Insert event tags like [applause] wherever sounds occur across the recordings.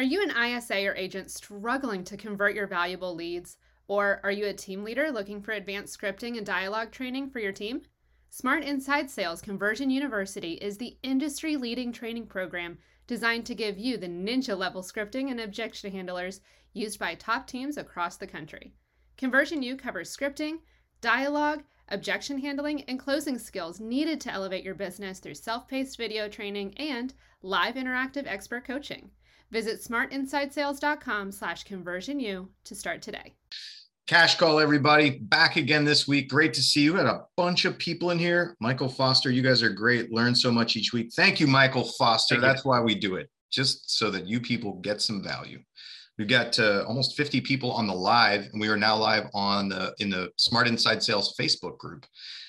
Are you an ISA or agent struggling to convert your valuable leads? Or are you a team leader looking for advanced scripting and dialogue training for your team? Smart Inside Sales Conversion University is the industry leading training program designed to give you the ninja level scripting and objection handlers used by top teams across the country. Conversion U covers scripting, dialogue, objection handling, and closing skills needed to elevate your business through self paced video training and live interactive expert coaching. Visit smartinsidesales.com slash conversionu to start today. Cash call, everybody. Back again this week. Great to see you. Had a bunch of people in here. Michael Foster, you guys are great. Learn so much each week. Thank you, Michael Foster. Thank That's you. why we do it, just so that you people get some value. We've got uh, almost 50 people on the live, and we are now live on the in the Smart Inside Sales Facebook group.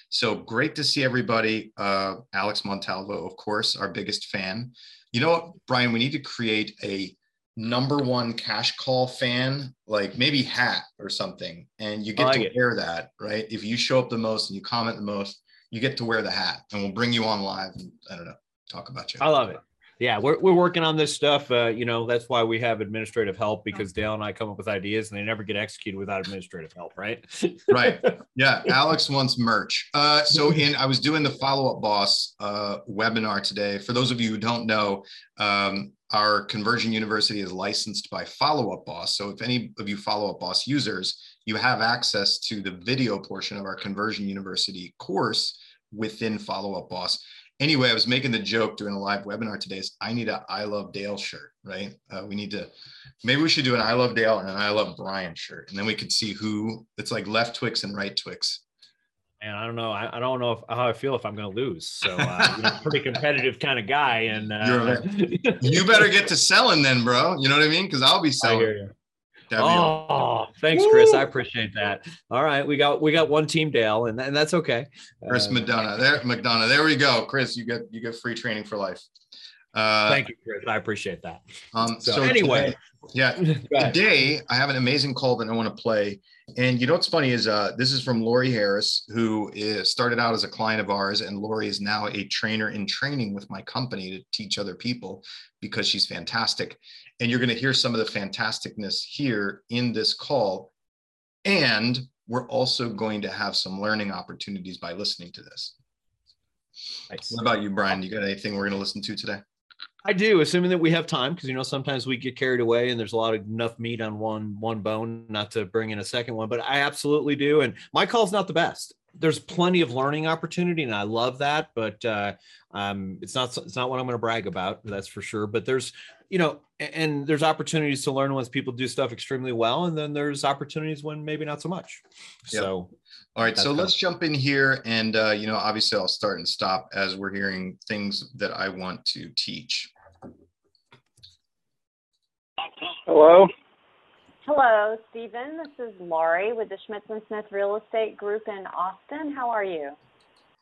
So great to see everybody. Uh, Alex Montalvo, of course, our biggest fan. You know what, Brian? We need to create a number one cash call fan, like maybe hat or something, and you get like to it. wear that, right? If you show up the most and you comment the most, you get to wear the hat, and we'll bring you on live. And, I don't know, talk about you. I love it. Yeah, we're, we're working on this stuff. Uh, you know, that's why we have administrative help because Dale and I come up with ideas and they never get executed without administrative help, right? [laughs] right. Yeah. Alex wants merch. Uh, so in I was doing the follow up boss uh, webinar today. For those of you who don't know, um, our conversion university is licensed by follow up boss so if any of you follow up boss users you have access to the video portion of our conversion university course within follow up boss anyway i was making the joke during a live webinar today is i need a i love dale shirt right uh, we need to maybe we should do an i love dale and an i love brian shirt and then we could see who it's like left twix and right twix and I don't know. I, I don't know if, how I feel if I'm going to lose. So, uh, you know, pretty competitive kind of guy. And uh, you better get to selling then, bro. You know what I mean? Because I'll be selling. Oh, thanks, Chris. I appreciate that. All right, we got we got one team, Dale, and, and that's okay. Chris uh, McDonough, there, McDonough. There we go, Chris. You get you get free training for life. Uh, Thank you, Chris. I appreciate that. Um, so, so anyway, today, yeah, [laughs] today I have an amazing call that I want to play and you know what's funny is uh, this is from Lori Harris, who is, started out as a client of ours, and Lori is now a trainer in training with my company to teach other people because she's fantastic. And you're going to hear some of the fantasticness here in this call. And we're also going to have some learning opportunities by listening to this. Nice. What about you, Brian? You got anything we're going to listen to today? I do, assuming that we have time, because you know sometimes we get carried away and there's a lot of enough meat on one one bone not to bring in a second one. But I absolutely do, and my call's not the best. There's plenty of learning opportunity, and I love that. But uh, um, it's not it's not what I'm going to brag about, that's for sure. But there's you know, and there's opportunities to learn once people do stuff extremely well, and then there's opportunities when maybe not so much. Yep. So all right, so let's jump in here. And, uh, you know, obviously I'll start and stop as we're hearing things that I want to teach. Hello. Hello, Stephen. This is Laurie with the Schmitz and Smith Real Estate Group in Austin. How are you?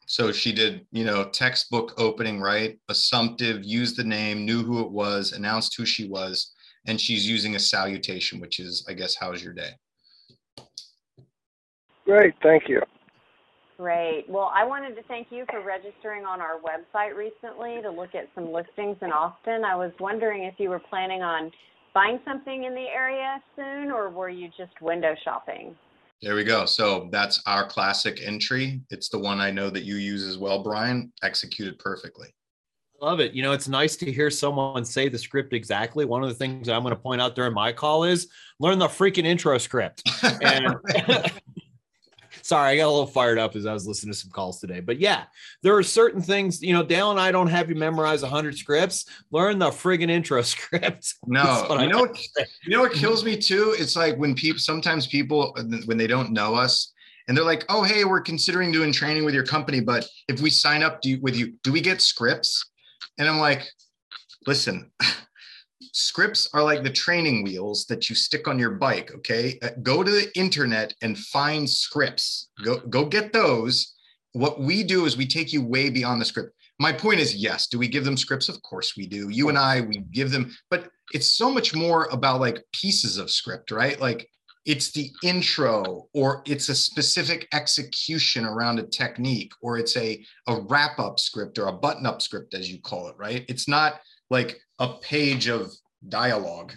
So she did, you know, textbook opening, right? Assumptive, used the name, knew who it was, announced who she was, and she's using a salutation, which is, I guess, how's your day? Great, thank you. Great. Well, I wanted to thank you for registering on our website recently to look at some listings in Austin. I was wondering if you were planning on buying something in the area soon or were you just window shopping? There we go. So that's our classic entry. It's the one I know that you use as well, Brian. Executed perfectly. Love it. You know, it's nice to hear someone say the script exactly. One of the things I'm going to point out during my call is learn the freaking intro script. [laughs] And [laughs] sorry, I got a little fired up as I was listening to some calls today. But yeah, there are certain things, you know, Dale and I don't have you memorize 100 scripts. Learn the friggin' intro [laughs] script. No, you know, what, you know what kills me too? It's like when people, sometimes people, uh, when they don't know us, and they're like, "Oh, hey, we're considering doing training with your company, but if we sign up you, with you, do we get scripts?" And I'm like, "Listen, scripts are like the training wheels that you stick on your bike okay? Uh, go to the internet and find scripts. Go go get those. What we do is we take you way beyond the script. My point is yes do we give them scripts? Of course we do. You and i we give them but it's so much more about like pieces of script right? Like it's the intro or it's a specific execution around a technique or it's a a wrap up script or a button up script as you call it right? It's not like a page of dialogue.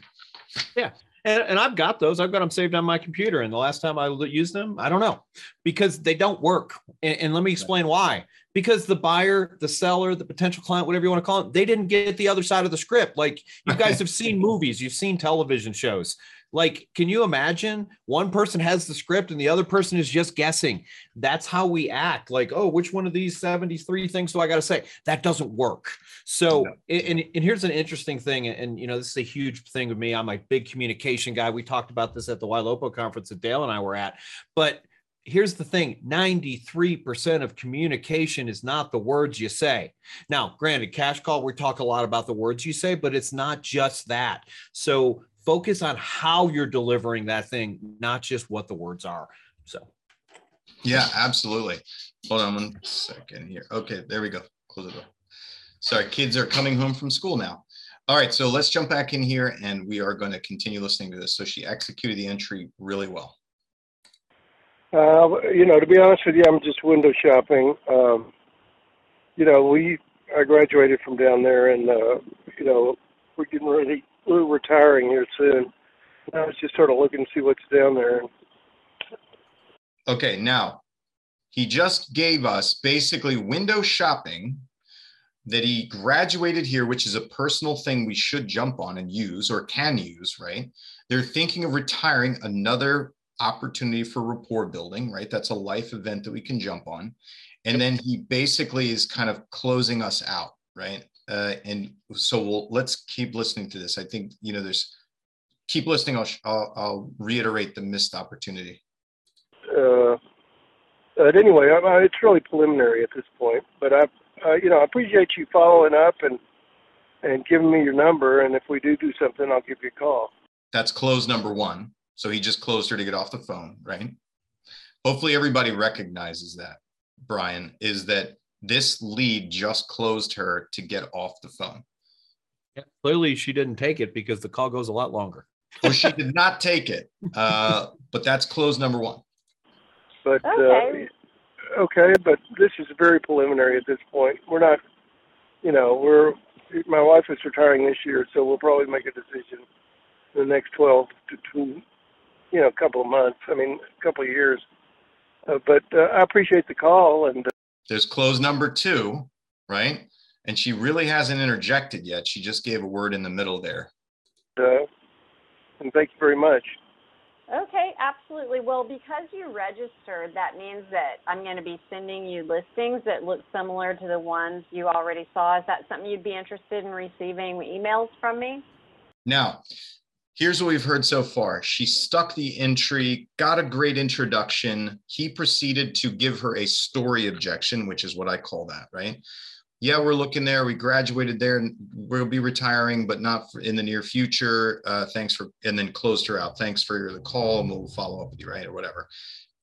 Yeah. And, and I've got those. I've got them saved on my computer. And the last time I used them, I don't know because they don't work. And, and let me explain why. Because the buyer, the seller, the potential client, whatever you want to call it, they didn't get the other side of the script. Like you guys [laughs] have seen movies, you've seen television shows. Like, can you imagine one person has the script and the other person is just guessing? That's how we act. Like, oh, which one of these 73 things do I got to say? That doesn't work. So, and, and here's an interesting thing. And, you know, this is a huge thing with me. I'm a big communication guy. We talked about this at the YLOPO conference that Dale and I were at. But here's the thing 93% of communication is not the words you say. Now, granted, cash call, we talk a lot about the words you say, but it's not just that. So, focus on how you're delivering that thing, not just what the words are. So, yeah, absolutely. Hold on one second here. Okay, there we go. Close the door. Sorry, kids are coming home from school now. All right, so let's jump back in here and we are going to continue listening to this. So she executed the entry really well. Uh, you know, to be honest with you, I'm just window shopping. Um, you know, we I graduated from down there, and uh, you know, we're getting ready we're retiring here soon. I was just sort of looking to see what's down there. Okay, now he just gave us basically window shopping that he graduated here, which is a personal thing we should jump on and use or can use, right? They're thinking of retiring another opportunity for rapport building, right? That's a life event that we can jump on. And then he basically is kind of closing us out, right? Uh, and so we'll let's keep listening to this. I think you know there's keep listening. I'll I'll, I'll reiterate the missed opportunity. Uh, but anyway, I, I, it's really preliminary at this point. But I, uh, you know, I appreciate you following up and and giving me your number. And if we do do something, I'll give you a call. That's close number one. So he just closed her to get off the phone, right? Hopefully, everybody recognizes that. Brian is that this lead just closed her to get off the phone. Yeah, clearly she didn't take it because the call goes a lot longer. or she did not take it, uh, but that's close number one. But okay. Uh, okay, but this is very preliminary at this point. We're not, you know, we're my wife is retiring this year, so we'll probably make a decision in the next twelve to two, you know, a couple of months. I mean, a couple of years. Uh, but uh, I appreciate the call and. Uh, there's close number two, right? And she really hasn't interjected yet. She just gave a word in the middle there. Uh, and thank you very much. Okay, absolutely. Well, because you registered, that means that I'm going to be sending you listings that look similar to the ones you already saw. Is that something you'd be interested in receiving emails from me? Now, here's what we've heard so far. She stuck the entry, got a great introduction. He proceeded to give her a story objection, which is what I call that, right? Yeah, we're looking there. We graduated there and we'll be retiring, but not in the near future. Uh, thanks for, and then closed her out. Thanks for the call and we'll follow up with you, right? Or whatever.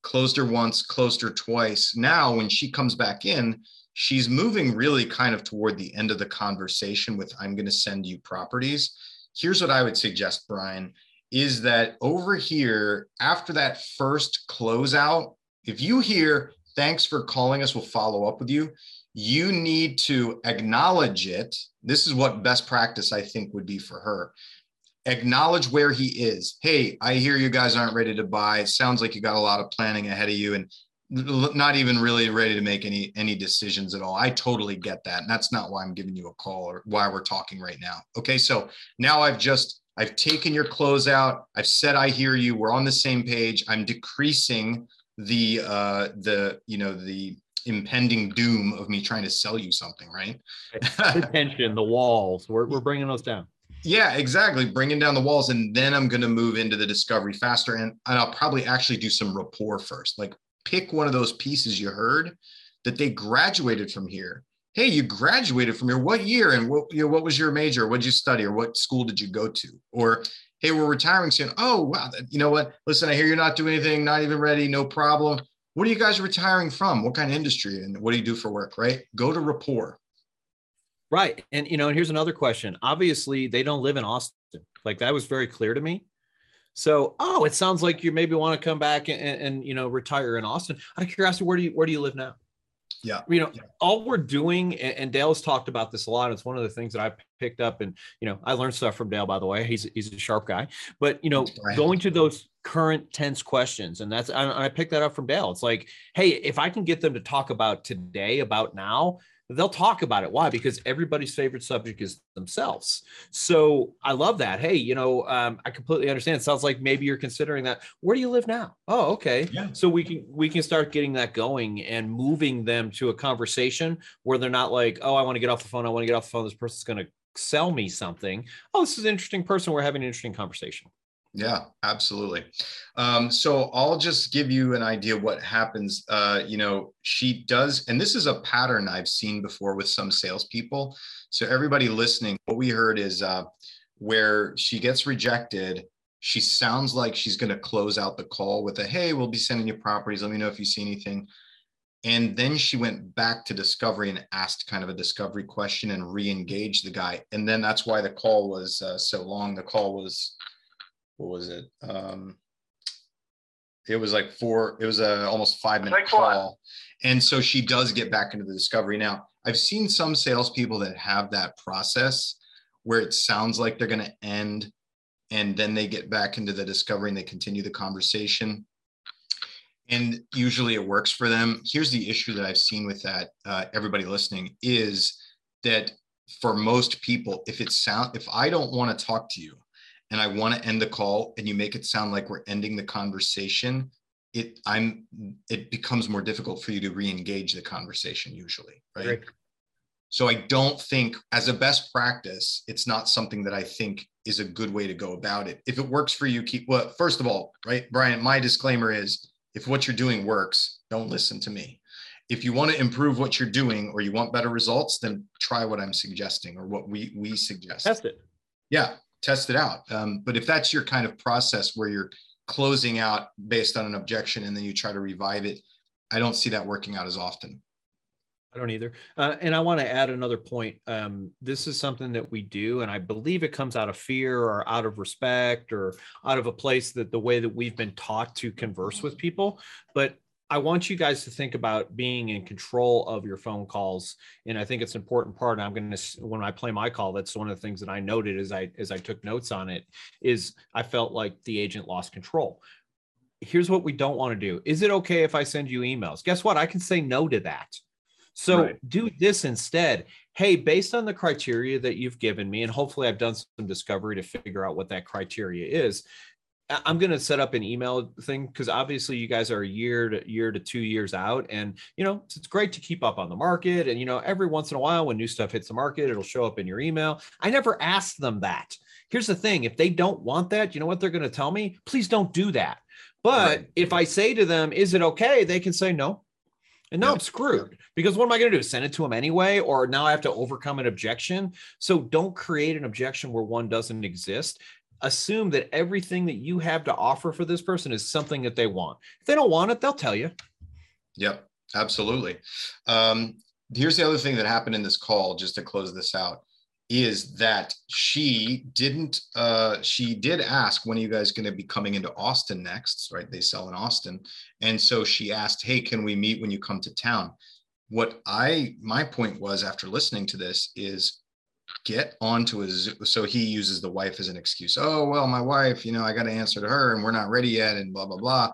Closed her once, closed her twice. Now, when she comes back in, she's moving really kind of toward the end of the conversation with, I'm going to send you properties here's what I would suggest, Brian, is that over here, after that first closeout, if you hear, thanks for calling us, we'll follow up with you, you need to acknowledge it. This is what best practice I think would be for her. Acknowledge where he is. Hey, I hear you guys aren't ready to buy. It sounds like you got a lot of planning ahead of you. And not even really ready to make any any decisions at all. I totally get that and that's not why i'm giving you a call or why we're talking right now. Okay so now i've just i've taken your close out i've said i hear you we're on the same page. I'm decreasing the uh the you know the impending doom of me trying to sell you something right? The tension the walls we're, we're bringing those down. Yeah exactly bringing down the walls and then i'm going to move into the discovery faster and, and i'll probably actually do some rapport first like pick one of those pieces you heard that they graduated from here. Hey, you graduated from here. What year and what you know, what was your major? What did you study or what school did you go to? Or hey, we're retiring soon. Oh, wow. You know what? Listen, I hear you're not doing anything, not even ready, no problem. What are you guys retiring from? What kind of industry and what do you do for work? Right? Go to rapport. Right. And you know, and here's another question. Obviously, they don't live in Austin. Like that was very clear to me. So, oh, it sounds like you maybe want to come back and, and, you know retire in Austin. Out of curiosity, where do you where do you live now? Yeah. You know, yeah. all we're doing, and Dale's talked about this a lot. It's one of the things that I picked up, and you know, I learned stuff from Dale. By the way, he's he's a sharp guy. But you know, going to those current tense questions, and that's I, I picked that up from Dale. It's like, hey, if I can get them to talk about today, about now, they'll talk about it. Why? Because everybody's favorite subject is themselves. So I love that. Hey, you know, um, I completely understand. It sounds like maybe you're considering that. Where do you live now? Oh, okay. Yeah. So we can we can start getting that going and moving them to a conversation where they're not like, oh, I want to get off the phone. I want to get off the phone. This person's going to sell me something. Oh, this is an interesting person. We're having an interesting conversation. Yeah, absolutely. Um, so I'll just give you an idea what happens. Uh, you know, she does, and this is a pattern I've seen before with some salespeople. So everybody listening, what we heard is uh, where she gets rejected. She sounds like she's going to close out the call with a, "Hey, we'll be sending you properties. Let me know if you see anything." And then she went back to discovery and asked kind of a discovery question and re-engaged the guy. And then that's why the call was uh, so long. The call was what was it? Um, it was like four, it was a almost five minute call. And so she does get back into the discovery. Now, I've seen some salespeople that have that process where it sounds like they're going to end and then they get back into the discovery and they continue the conversation. And usually it works for them. Here's the issue that I've seen with that, uh, everybody listening, is that for most people, if it sound if I don't want to talk to you, and I want to end the call and you make it sound like we're ending the conversation, it I'm it becomes more difficult for you to re-engage the conversation usually, right? right? So I don't think as a best practice, it's not something that I think is a good way to go about it. If it works for you, keep well, first of all, right, Brian, my disclaimer is if what you're doing works, don't listen to me. If you want to improve what you're doing or you want better results, then try what I'm suggesting or what we we suggest. Test it. Yeah, test it out. Um, but if that's your kind of process where you're closing out based on an objection and then you try to revive it, I don't see that working out as often. I don't either. Uh, and I want to add another point. Um, this is something that we do, and I believe it comes out of fear or out of respect or out of a place that the way that we've been taught to converse with people. But I want you guys to think about being in control of your phone calls, and I think it's an important part. And I'm going to when I play my call, that's one of the things that I noted as I as I took notes on it. Is I felt like the agent lost control. Here's what we don't want to do. Is it okay if I send you emails? Guess what? I can say no to that. So right. do this instead. Hey, based on the criteria that you've given me, and hopefully I've done some discovery to figure out what that criteria is. I'm going to set up an email thing because obviously you guys are a year to year to two years out, and you know it's great to keep up on the market. And you know every once in a while when new stuff hits the market, it'll show up in your email. I never asked them that. Here's the thing: if they don't want that, you know what they're going to tell me? Please don't do that. But right. if I say to them, "Is it okay?" They can say no. And now yeah. I'm screwed because what am I going to do? Send it to them anyway? Or now I have to overcome an objection? So don't create an objection where one doesn't exist assume that everything that you have to offer for this person is something that they want. If they don't want it, they'll tell you. Yep, absolutely. Um, here's the other thing that happened in this call, just to close this out, is that she didn't, uh, she did ask, when are you guys going to be coming into Austin next? Right. They sell in Austin. And so she asked, hey, can we meet when you come to town? What I, my point was after listening to this is get onto a Zoom. So he uses the wife as an excuse. Oh, well, my wife, you know, I got to answer to her and we're not ready yet and blah, blah, blah.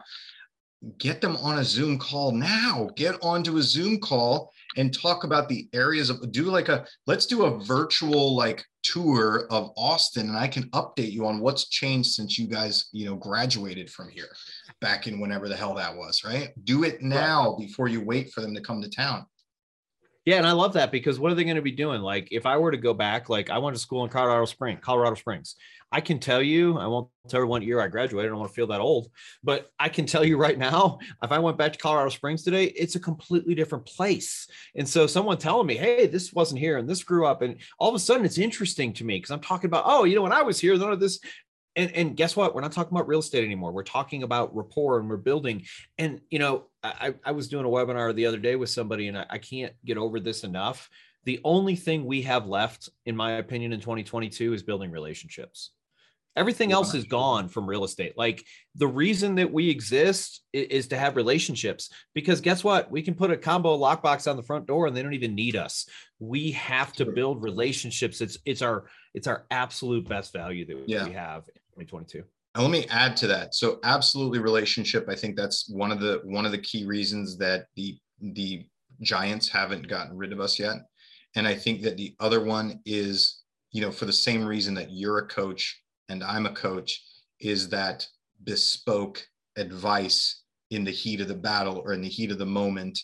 Get them on a Zoom call now. Get onto a Zoom call and talk about the areas of do like a let's do a virtual like tour of Austin and I can update you on what's changed since you guys, you know, graduated from here back in whenever the hell that was, right? Do it now before you wait for them to come to town. Yeah, and I love that because what are they going to be doing? Like, if I were to go back, like I went to school in Colorado Springs, Colorado Springs. I can tell you, I won't tell what year I graduated. I don't want to feel that old, but I can tell you [laughs] right now, if I went back to Colorado Springs today, it's a completely different place. And so, someone telling me, "Hey, this wasn't here, and this grew up," and all of a sudden, it's interesting to me because I'm talking about, oh, you know, when I was here, none of this and and guess what we're not talking about real estate anymore we're talking about rapport and we're building and you know i i was doing a webinar the other day with somebody and I, I, can't get over this enough the only thing we have left in my opinion in 2022 is building relationships Everything else is gone from real estate. Like the reason that we exist is, is, to have relationships because guess what? We can put a combo lockbox on the front door and they don't even need us. We have to build relationships. It's it's our it's our absolute best value that yeah. we have 2022. And let me add to that. So absolutely relationship. I think that's one of the one of the key reasons that the the giants haven't gotten rid of us yet. And I think that the other one is, you know, for the same reason that you're a coach and I'm a coach is that bespoke advice in the heat of the battle or in the heat of the moment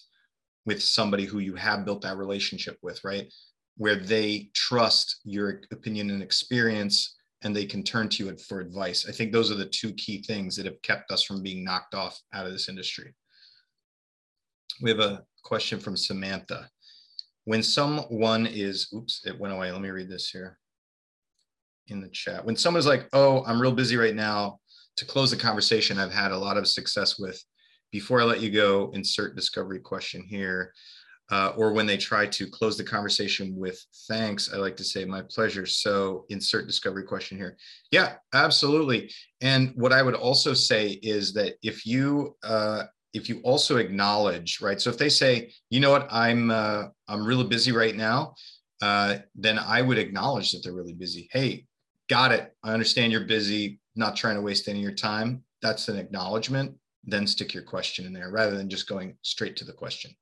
with somebody who you have built that relationship with, right? Where they trust your opinion and experience and they can turn to you for advice. I think those are the two key things that have kept us from being knocked off out of this industry. We have a question from Samantha. When someone is, oops, it went away. Let me read this here in the chat. When someone's like, oh, I'm real busy right now, to close the conversation, I've had a lot of success with. Before I let you go, insert discovery question here. Uh, or when they try to close the conversation with thanks, I like to say my pleasure. So insert discovery question here. Yeah, absolutely. And what I would also say is that if you uh, if you also acknowledge, right? So if they say, you know what, I'm uh, I'm really busy right now, uh, then I would acknowledge that they're really busy. Hey, got it. I understand you're busy, not trying to waste any of your time. That's an acknowledgement. Then stick your question in there rather than just going straight to the question.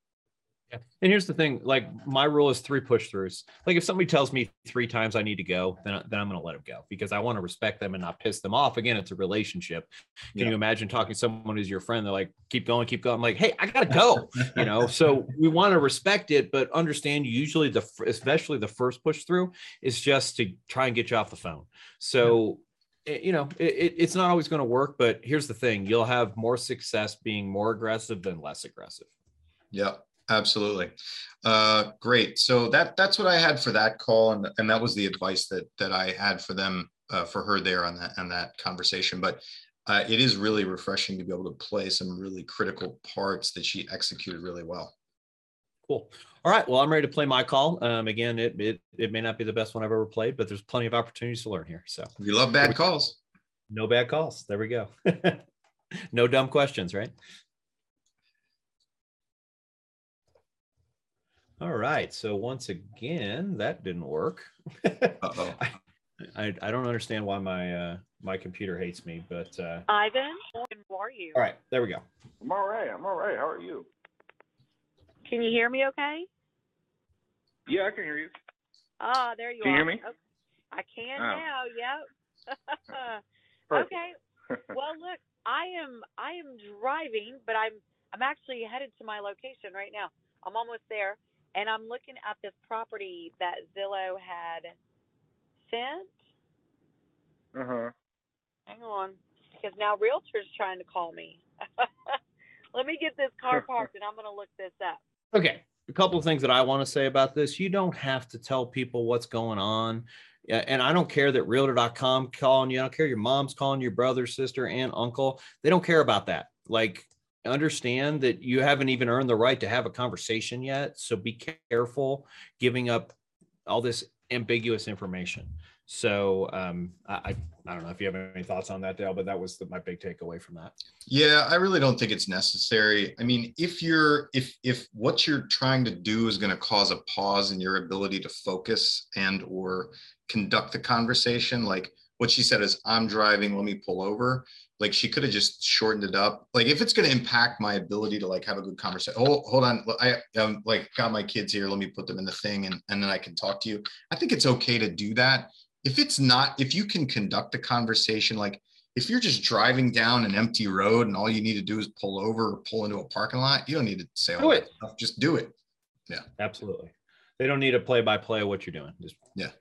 Yeah. And here's the thing, like my rule is three push throughs. Like if somebody tells me three times I need to go, then, then I'm going to let them go because I want to respect them and not piss them off. Again, it's a relationship. Can yeah. you imagine talking to someone who's your friend? They're like, keep going, keep going. I'm like, Hey, I got to go, [laughs] you know? So we want to respect it, but understand usually the, especially the first push through is just to try and get you off the phone. So eh, you know it, it's not always going to work but here's the thing you'll have more success being more aggressive than less aggressive yeah Absolutely. Uh, great. So that that's what I had for that call, and and that was the advice that that I had for them uh, for her there on that on that conversation. But uh, it is really refreshing to be able to play some really critical parts that she executed really well. Cool. All right. Well, I'm ready to play my call. Um, again, it, it it may not be the best one I've ever played, but there's plenty of opportunities to learn here. So we love bad calls. No bad calls. There we go. [laughs] no dumb questions, right? All right. So once again, that didn't work. [laughs] Uh-oh. I, I don't understand why my uh, my computer hates me, but uh, Ivan, how are you? All right, there we go. I'm all right. I'm all right. How are you? Can you hear me? Okay. Yeah, I can hear you. Ah, there you can are. Can you hear me? Okay. I can oh. now. Yep. [laughs] okay. [laughs] well, look, I am I am driving, but I'm I'm actually headed to my location right now. I'm almost there and I'm looking at this property that Zillow had sent. Uh huh. Hang on, because now realtor's trying to call me. [laughs] Let me get this car [laughs] parked, and I'm going to look this up. Okay, a couple of things that I want to say about this. You don't have to tell people what's going on. And I don't care that realtor.com calling you. I don't care your mom's calling your brother, sister, and uncle. They don't care about that. Like understand that you haven't even earned the right to have a conversation yet. So be careful giving up all this ambiguous information. So um, I, I don't know if you have any thoughts on that, Dale, but that was the, my big takeaway from that. Yeah, I really don't think it's necessary. I mean, if you're if if what you're trying to do is going to cause a pause in your ability to focus and or conduct the conversation, like what she said is, "I'm driving, let me pull over." like she could have just shortened it up. Like if it's going to impact my ability to like have a good conversation hold, hold on i um, like got my kids here let me put them in the thing and, and then i can talk to you. I think it's okay to do that. If it's not if you can conduct a conversation like if you're just driving down an empty road and all you need to do is pull over or pull into a parking lot you don't need to say all do it. stuff. just do it. Yeah. Absolutely. They don't need a play by play of what you're doing. Just yeah.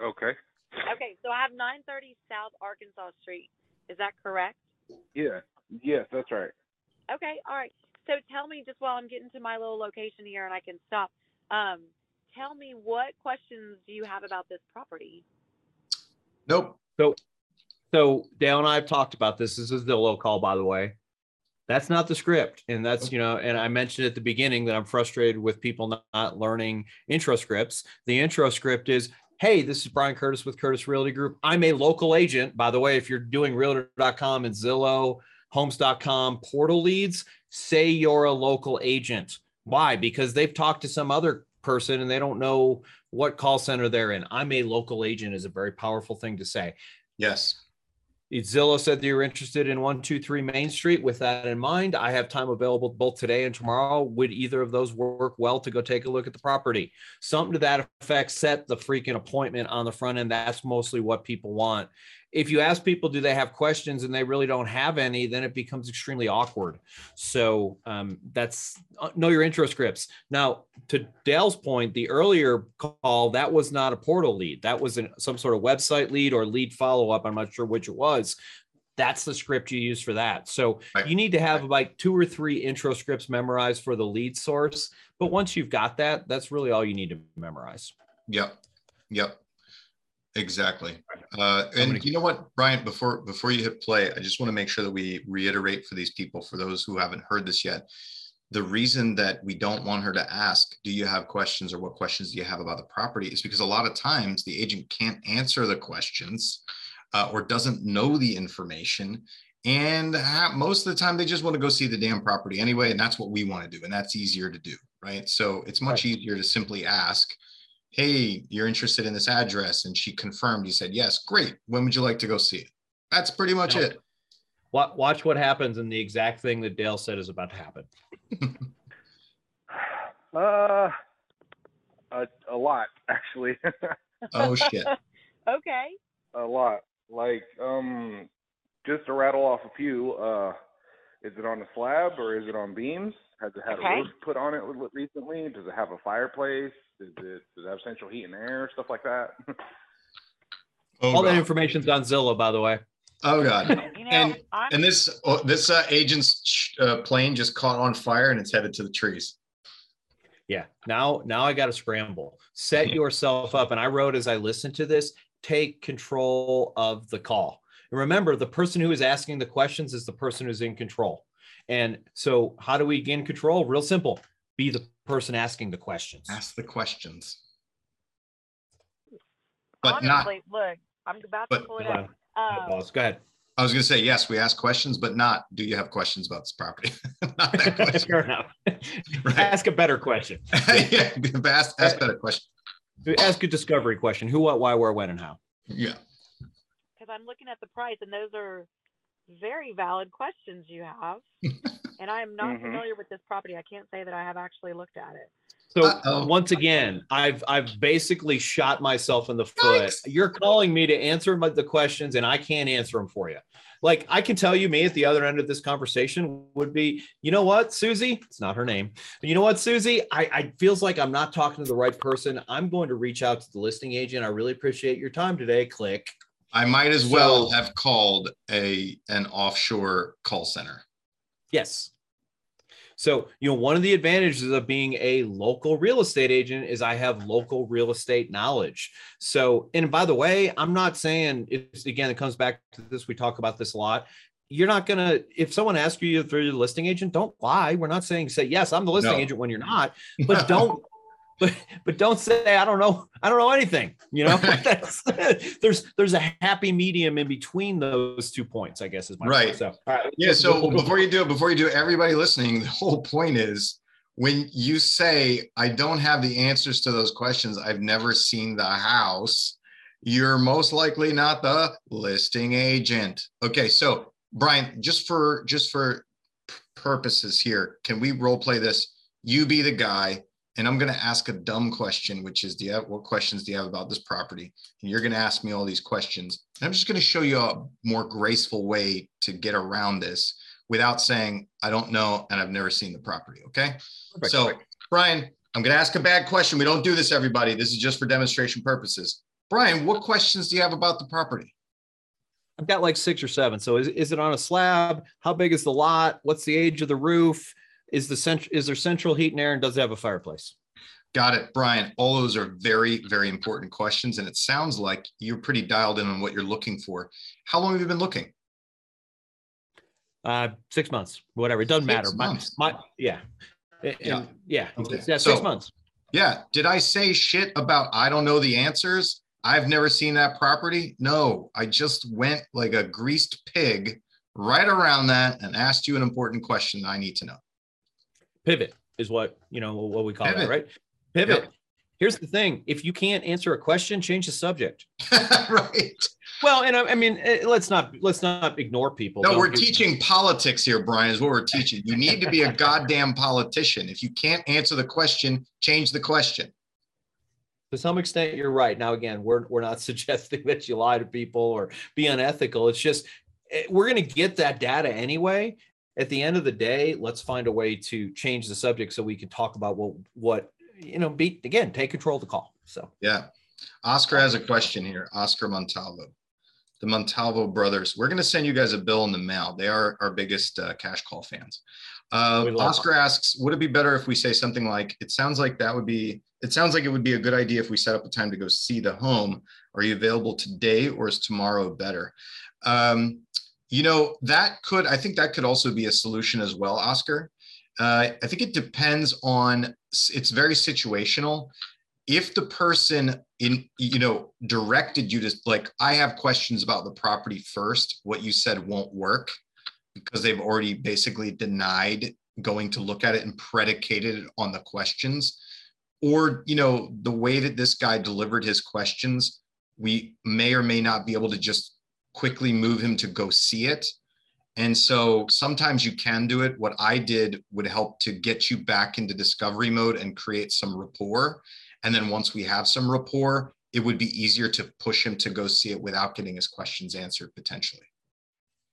Okay okay so i have 930 south arkansas street is that correct? Yeah. Yes, that's right. Okay. All right. So tell me just while I'm getting to my little location here and I can stop. Um, tell me what questions do you have about this property? Nope. So, so Dale and I have talked about this. This is the little call, by the way. That's not the script, and that's you know. And I mentioned at the beginning that I'm frustrated with people not, not learning intro scripts. The intro script is Hey, this is Brian Curtis with Curtis Realty Group. I'm a local agent. By the way, if you're doing realtor.com and Zillow, homes.com portal leads, say you're a local agent. Why? Because they've talked to some other person and they don't know what call center they're in. I'm a local agent is a very powerful thing to say. Yes. Zillow said that you're interested in 123 Main Street. With that in mind, I have time available both today and tomorrow. Would either of those work well to go take a look at the property? Something to that effect, set the freaking appointment on the front end. That's mostly what people want if you ask people, do they have questions and they really don't have any, then it becomes extremely awkward. So um, that's uh, know your intro scripts. Now, to Dale's point, the earlier call, that was not a portal lead. That was an, some sort of website lead or lead follow up. I'm not sure which it was. That's the script you use for that. So right. you need to have like two or three intro scripts memorized for the lead source. But once you've got that, that's really all you need to memorize. Yep. Yep. Exactly. Uh, and you know what, Brian, before before you hit play, I just want to make sure that we reiterate for these people, for those who haven't heard this yet, the reason that we don't want her to ask, do you have questions or what questions do you have about the property is because a lot of times the agent can't answer the questions uh, or doesn't know the information. And most of the time they just want to go see the damn property anyway. And that's what we want to do. And that's easier to do. Right. So it's much right. easier to simply ask hey, you're interested in this address. And she confirmed, he said, yes, great. When would you like to go see it? That's pretty much now, it. Watch what happens and the exact thing that Dale said is about to happen. [laughs] uh, a, a lot, actually. [laughs] oh, shit. okay. A lot. Like, um, just to rattle off a few, uh, is it on a slab or is it on beams? Has it had okay. a roof put on it recently? Does it have a fireplace? Does it, does it have central heat and air, stuff like that? [laughs] oh, All God. that information's on Zillow, by the way. Oh God! you know, and I'm... and this oh, this uh, agent's uh, plane just caught on fire and it's headed to the trees. Yeah. Now now I got to scramble. Set [laughs] yourself up. And I wrote as I listened to this, take control of the call. And remember, the person who is asking the questions is the person who's in control. And so, how do we gain control? Real simple be the person asking the questions. Ask the questions. But Honestly, not, look, I'm about to pull it up. Um, boss, go ahead. I was going to say yes. We ask questions, but not. Do you have questions about this property? [laughs] not that [laughs] question. Fair enough. right. Ask a better question. [laughs] yeah, ask, ask better question. Ask a discovery question: Who, what, why, where, when, and how. Yeah. Because I'm looking at the price, and those are very valid questions you have. And I am not mm-hmm. familiar with this property. I can't say that I have actually looked at it. So Uh-oh. once again, I've I've basically shot myself in the foot. Nice. You're calling me to answer my, the questions, and I can't answer them for you. Like I can tell you, me at the other end of this conversation would be, you know what, Susie? It's not her name. You know what, Susie? I, I feels like I'm not talking to the right person. I'm going to reach out to the listing agent. I really appreciate your time today. Click. I might as well so, have called a an offshore call center. Yes. So, you know, one of the advantages of being a local real estate agent is I have local real estate knowledge. So, and by the way, I'm not saying it's again, it comes back to this. We talk about this a lot. You're not gonna, if someone asks you if you're the listing agent, don't lie. We're not saying say, yes, I'm the listing no. agent when you're not, but [laughs] don't but but don't say I don't know I don't know anything. You know, [laughs] [laughs] there's there's a happy medium in between those two points. I guess is my right. Point. So all right, yeah. So before you do it, before you do it, everybody listening, the whole point is when you say I don't have the answers to those questions, I've never seen the house. You're most likely not the listing agent. Okay, so Brian, just for just for purposes here, can we role play this? You be the guy and I'm going to ask a dumb question, which is, do you have what questions do you have about this property? And you're going to ask me all these questions. And I'm just going to show you a more graceful way to get around this without saying, I don't know and I've never seen the property. Okay. Perfect. So, Brian, I'm going to ask a bad question. We don't do this, everybody. This is just for demonstration purposes. Brian, what questions do you have about the property? I've got like six or seven. So, is, is it on a slab? How big is the lot? What's the age of the roof? Is the central is there central heat and air and does it have a fireplace? Got it, Brian. All those are very, very important questions. And it sounds like you're pretty dialed in on what you're looking for. How long have you been looking? Uh, six months, whatever. It doesn't six matter. Months. My, my, yeah. And, yeah. Yeah. Okay. yeah. Six so, months. Yeah. Did I say shit about I don't know the answers? I've never seen that property. No, I just went like a greased pig right around that and asked you an important question I need to know. Pivot is what, you know, what we call Pivot. it, right? Pivot. Yep. Here's the thing if you can't answer a question, change the subject. [laughs] right. Well, and I, I, mean, eh, let's not let's not ignore people. No, we're teaching politics here, Brian. Is what we're teaching. You need to be a [laughs] goddamn politician. If you can't answer the question, change the question. To some extent, you're right. Now, again, we're we're not [laughs] suggesting that you lie to people or be unethical. It's just eh, we're going to get that data anyway. At the end of the day, let's find a way to change the subject so we can talk about what what you know. Be again, take control of the call. So yeah, Oscar has a question here. Oscar Montalvo the Montalvo brothers. We're going to send you guys a bill in the mail. They are our biggest uh, cash call fans. Uh, Oscar asks, would it be better if we say something like, it sounds like that would be, it sounds like it would be a good idea if we set up a time to go see the home. Are you available today or is tomorrow better? Um, you know, that could, I think that could also be a solution as well, Oscar. Uh, I think it depends on, it's very situational if the person in you know directed you to like i have questions about the property first what you said won't work because they've already basically denied going to look at it and predicated it on the questions or you know the way that this guy delivered his questions we may or may not be able to just quickly move him to go see it and so sometimes you can do it what i did would help to get you back into discovery mode and create some rapport and then once we have some rapport, it would be easier to push him to go see it without getting his questions answered potentially.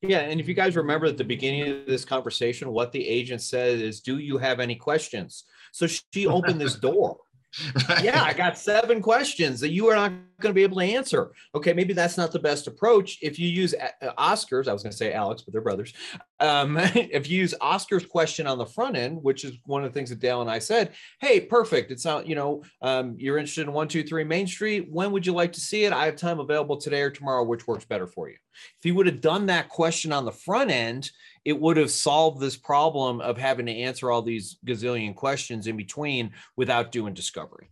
Yeah. And if you guys remember at the beginning of this conversation, what the agent said is, Do you have any questions? So she opened this [laughs] door. [laughs] Right. Yeah, I got seven questions that you are not going to be able to answer. Okay, maybe that's not the best approach. If you use uh, Oscar's, I was going to say Alex, but they're brothers. Um, [laughs] if you use Oscar's question on the front end, which is one of the things that Dale and I said, hey, perfect. It's not, you know, um, you're interested in 123 Main Street. When would you like to see it? I have time available today or tomorrow, which works better for you. If you would have done that question on the front end, it would have solved this problem of having to answer all these gazillion questions in between without doing discovery.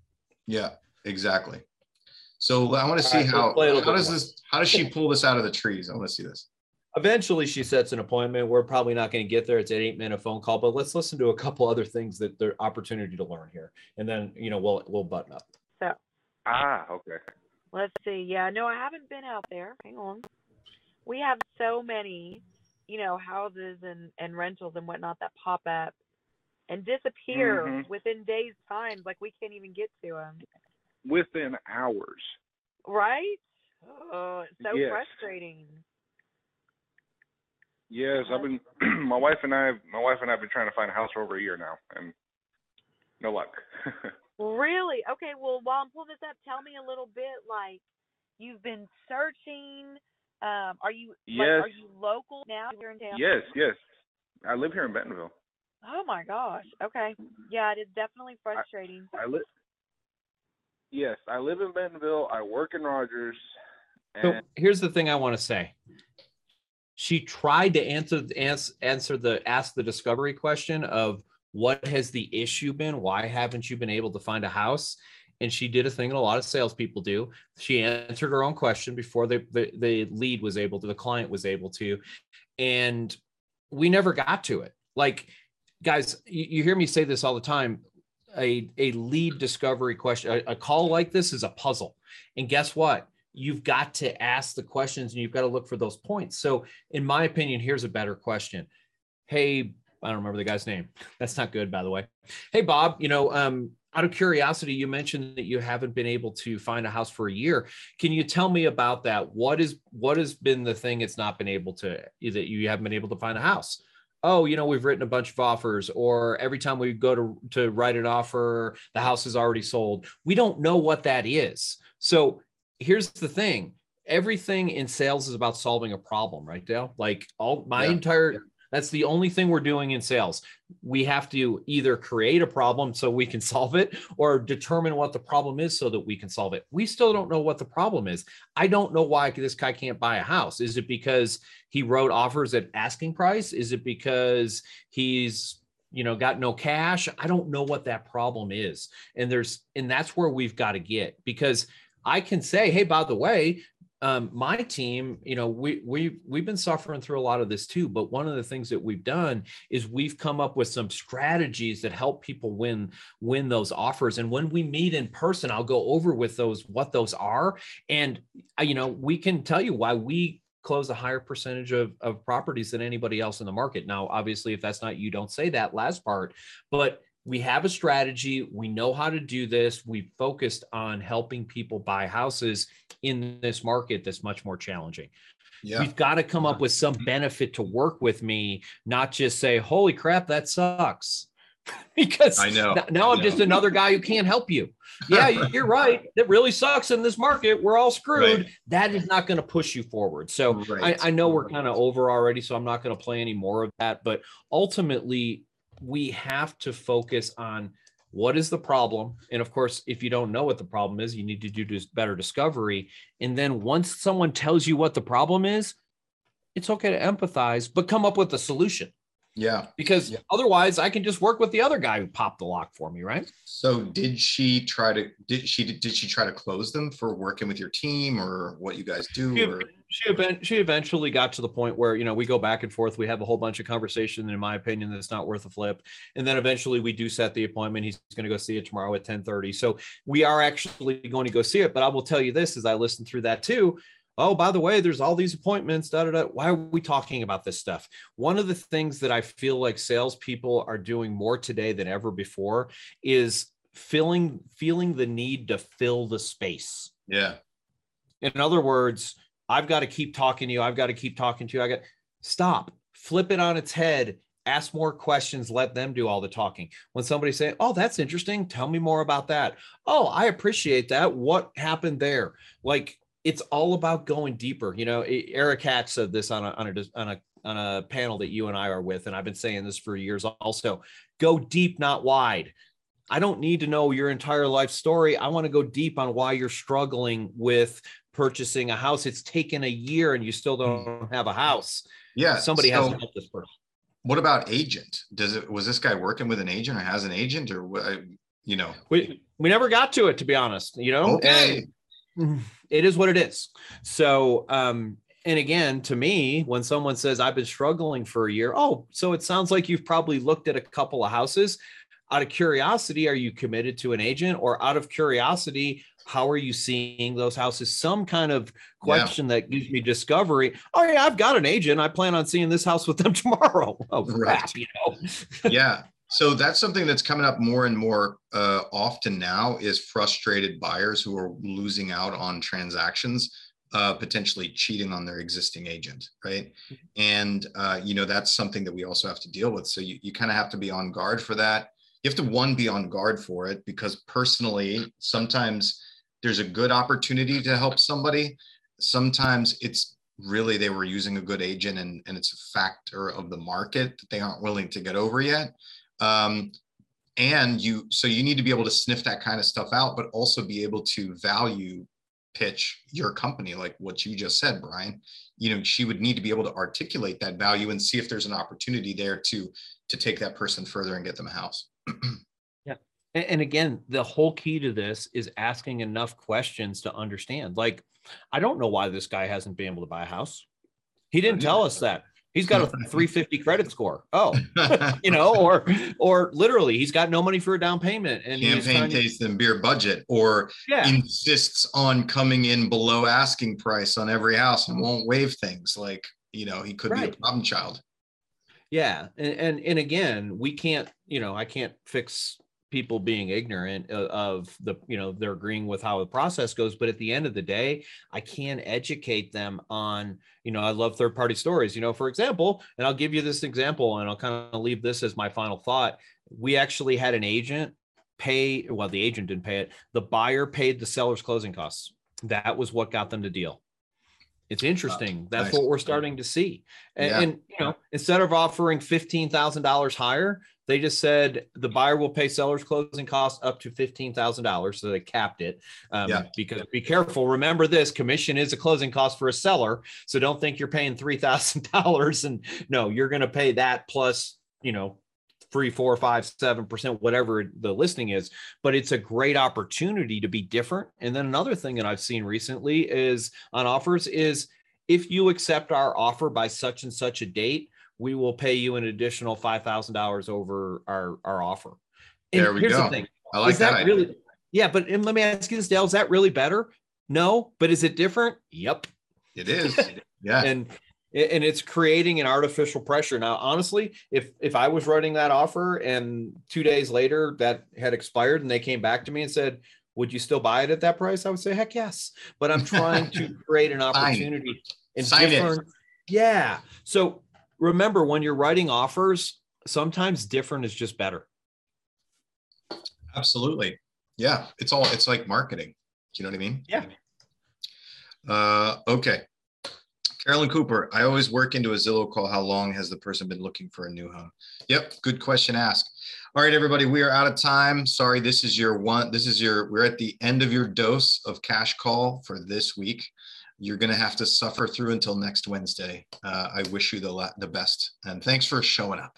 Yeah, exactly. So I want to see right, how how does this how does she pull this out of the trees? I want to see this. Eventually, she sets an appointment. We're probably not going to get there. It's an eight minute phone call, but let's listen to a couple other things that the opportunity to learn here, and then you know we'll we'll button up. So ah okay. Let's see. Yeah, no, I haven't been out there. Hang on. We have so many you know, houses and, and rentals and whatnot that pop up and disappear mm-hmm. within days' time. Like we can't even get to them. Within hours. Right? Oh, it's so yes. frustrating. Yes, I've been. [clears throat] my wife and I, my wife and I have been trying to find a house for over a year now, and no luck. [laughs] really? Okay. Well, while I'm pulling this up, tell me a little bit. Like, you've been searching um, are you yes. Like, are you local now? You're in town. Yes, yes. I live here in Bentonville. Oh my gosh. Okay. Yeah, it is definitely frustrating. I, I live. Yes, I live in Bentonville. I work in Rogers. And- so here's the thing I want to say. She tried to answer answer the ask the discovery question of what has the issue been? Why haven't you been able to find a house? and she did a thing that a lot of salespeople do. She answered her own question before the, the, the lead was able to, the client was able to, and we never got to it. Like, guys, you, you hear me say this all the time. A, a lead discovery question, a, a call like this is a puzzle. And guess what? You've got to ask the questions and you've got to look for those points. So, in my opinion, here's a better question. Hey, I don't remember the guy's name. That's not good, by the way. Hey, Bob, you know, um, out of curiosity, you mentioned that you haven't been able to find a house for a year. Can you tell me about that? What is what has been the thing it's not been able to that you haven't been able to find a house? Oh, you know, we've written a bunch of offers, or every time we go to to write an offer, the house is already sold. We don't know what that is. So here's the thing everything in sales is about solving a problem, right, Dale? Like all my yeah. entire that's the only thing we're doing in sales. We have to either create a problem so we can [laughs] solve it or determine what the problem is so that we can solve it. We still don't know what the problem is. I don't know why this guy can't buy a house. Is it because he wrote offers at asking price? Is it because he's you know got no cash i don't know what that problem is and there's and that's where we've got to get because I can say, hey, by the way, um, my team, you know, we we we've been suffering through a lot of this too. But one of the things that we've done is we've come up with some strategies that help people win win those offers. And when we meet in person, I'll go over with those what those are, and you know, we can tell you why we close a higher percentage of, of properties than anybody else in the market. Now, obviously, if that's not you, don't say that last part, but we have a strategy. We know how to do this. We focused on helping people buy houses in this market that's much more challenging. Yeah. We've got to come up with some mm-hmm. benefit to work with me, not just say, holy crap, that sucks. [laughs] because I know now, I am just another guy who can't help you. Yeah, [laughs] you're right. It really sucks in this market. We're all screwed. Right. That is not going to push you forward. So right. I, I, know we're kind of over already, so I'm not going to play any more of that. But ultimately, we have to focus on what is the problem and of course if you don't know what the problem is you need to do better discovery and then once someone tells you what the problem is it's okay to empathize but come up with a solution yeah. Because yeah. otherwise I can just work with the other guy who popped the lock for me, right? So did she try to did she did she try to close them for working with your team or what you guys do? She, or? She, she eventually got to the point where, you know, we go back and forth. We have a whole bunch of conversation. And in my opinion, that's not worth a flip. And then eventually we do set the appointment. He's going to go see it tomorrow at 1030. So we are actually going to go see it. But I will tell you this as I listened through that too oh, by the way, there's all these appointments. Da, da, da. Why are we talking about this stuff? One of the things that I feel like salespeople are doing more today than ever before is feeling feeling the need to fill the space. Yeah. In other words, I've got to keep talking to you. I've got to keep talking to you. I got stop, flip it on its head, ask more questions, let them do all the talking. When somebody say, "Oh, that's interesting. Tell me more about that." "Oh, I appreciate that. What happened there?" Like it's all about going deeper. You know, Eric Hatch said this on a, on a, on a, on a panel that you and I are with, and I've been saying this for years also go deep, not wide. I don't need to know your entire life story. I want to go deep on why you're struggling with purchasing a house. It's taken a year and you still don't have a house. Yeah. Somebody so, has to help this person. What about agent? Does it, was this guy working with an agent or has an agent or, you know? We, we never got to it, to be honest, you know? Okay. And, it is what it is. So, um, and again, to me, when someone says, I've been struggling for a year, oh, so it sounds like you've probably looked at a couple of houses. Out of curiosity, are you committed to an agent? Or out of curiosity, how are you seeing those houses? Some kind of question yeah. that gives me discovery. Oh, yeah, I've got an agent. I plan on seeing this house with them [laughs] tomorrow. Oh, right. crap, you know? yeah. So that's something that's coming up more and more uh, often now is frustrated buyers who are losing out on transactions, uh, potentially cheating on their existing agent, right? Mm-hmm. And uh, you know that's something that we also have to deal with. So you, you kind of have to be on guard for that. You have to one be on guard for it because personally, sometimes there's a good opportunity to help somebody. Sometimes it's really they were using a good agent and, and it's a factor of the market that they aren't willing to get over yet. Um, and you so you need to be able to sniff that kind of stuff out but also be able to value pitch your company like what you just said brian. You know she would need to be able to articulate that value and see if there's an opportunity there to to take that person further and get them a house [clears throat] yeah and again the whole key to this is asking enough questions to understand like i don't know why this guy hasn't been able to buy a house he didn't tell us that He's got a [laughs] 350 credit score. Oh, [laughs] you know, or or literally, he's got no money for a down payment and campaign taste and beer budget, or yeah. insists on coming in below asking price on every house and won't waive things. Like you know, he could right. be a problem child. Yeah, and, and and again, we can't. You know, I can't fix people being ignorant uh, of the you know they're agreeing with how the process goes but at the end of the day i can educate them on you know i love third party stories you know for example and i'll give you this example and i'll kind of leave this as my final thought we actually had an agent pay well the agent didn't pay it the buyer paid the seller's closing costs that was what got them to deal it's interesting. That's nice. what we're starting to see. And, yeah. and, you know, instead of offering $15,000 higher, they just said the buyer will pay seller's closing costs up to $15,000. So they capped it. Um, yeah. Because be careful. Remember this commission is a closing cost for a seller. So don't think you're paying $3,000 and no, you're going to pay that plus, you know, three, four, five, seven percent, whatever the listing is. But it's a great opportunity to be different. And then another thing that I've seen recently is on offers is if you accept our offer by such and such a date, we will pay you an additional five thousand dollars over our our offer. And there we here's go. The thing. I like is that, that really. Yeah, but and let me ask you this, Dale. Is that really better? No, but is it different? Yep. [laughs] It is. Yeah. and and it's creating an artificial pressure. Now, honestly, if if I was writing that offer and two days later that had expired and they came back to me and said, "Would you still buy it at that price?" I would say, "Heck yes." But I'm [laughs] trying to create an opportunity and different. It. Yeah. So remember, when you're writing offers, sometimes different is just better. Absolutely. Yeah. It's all. It's like marketing. Do you know what I mean? Yeah. Uh, okay. Carolyn Cooper, I always work into a Zillow call. How long has the person been looking for a new home? Yep, good question asked. All right, everybody, we are out of time. Sorry, this is your one. This is your. We're at the end of your dose of cash call for this week. You're going to have to suffer through until next Wednesday. Uh, I wish you the the best, and thanks for showing up.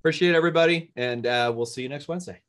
Appreciate everybody, and uh, we'll see you next Wednesday.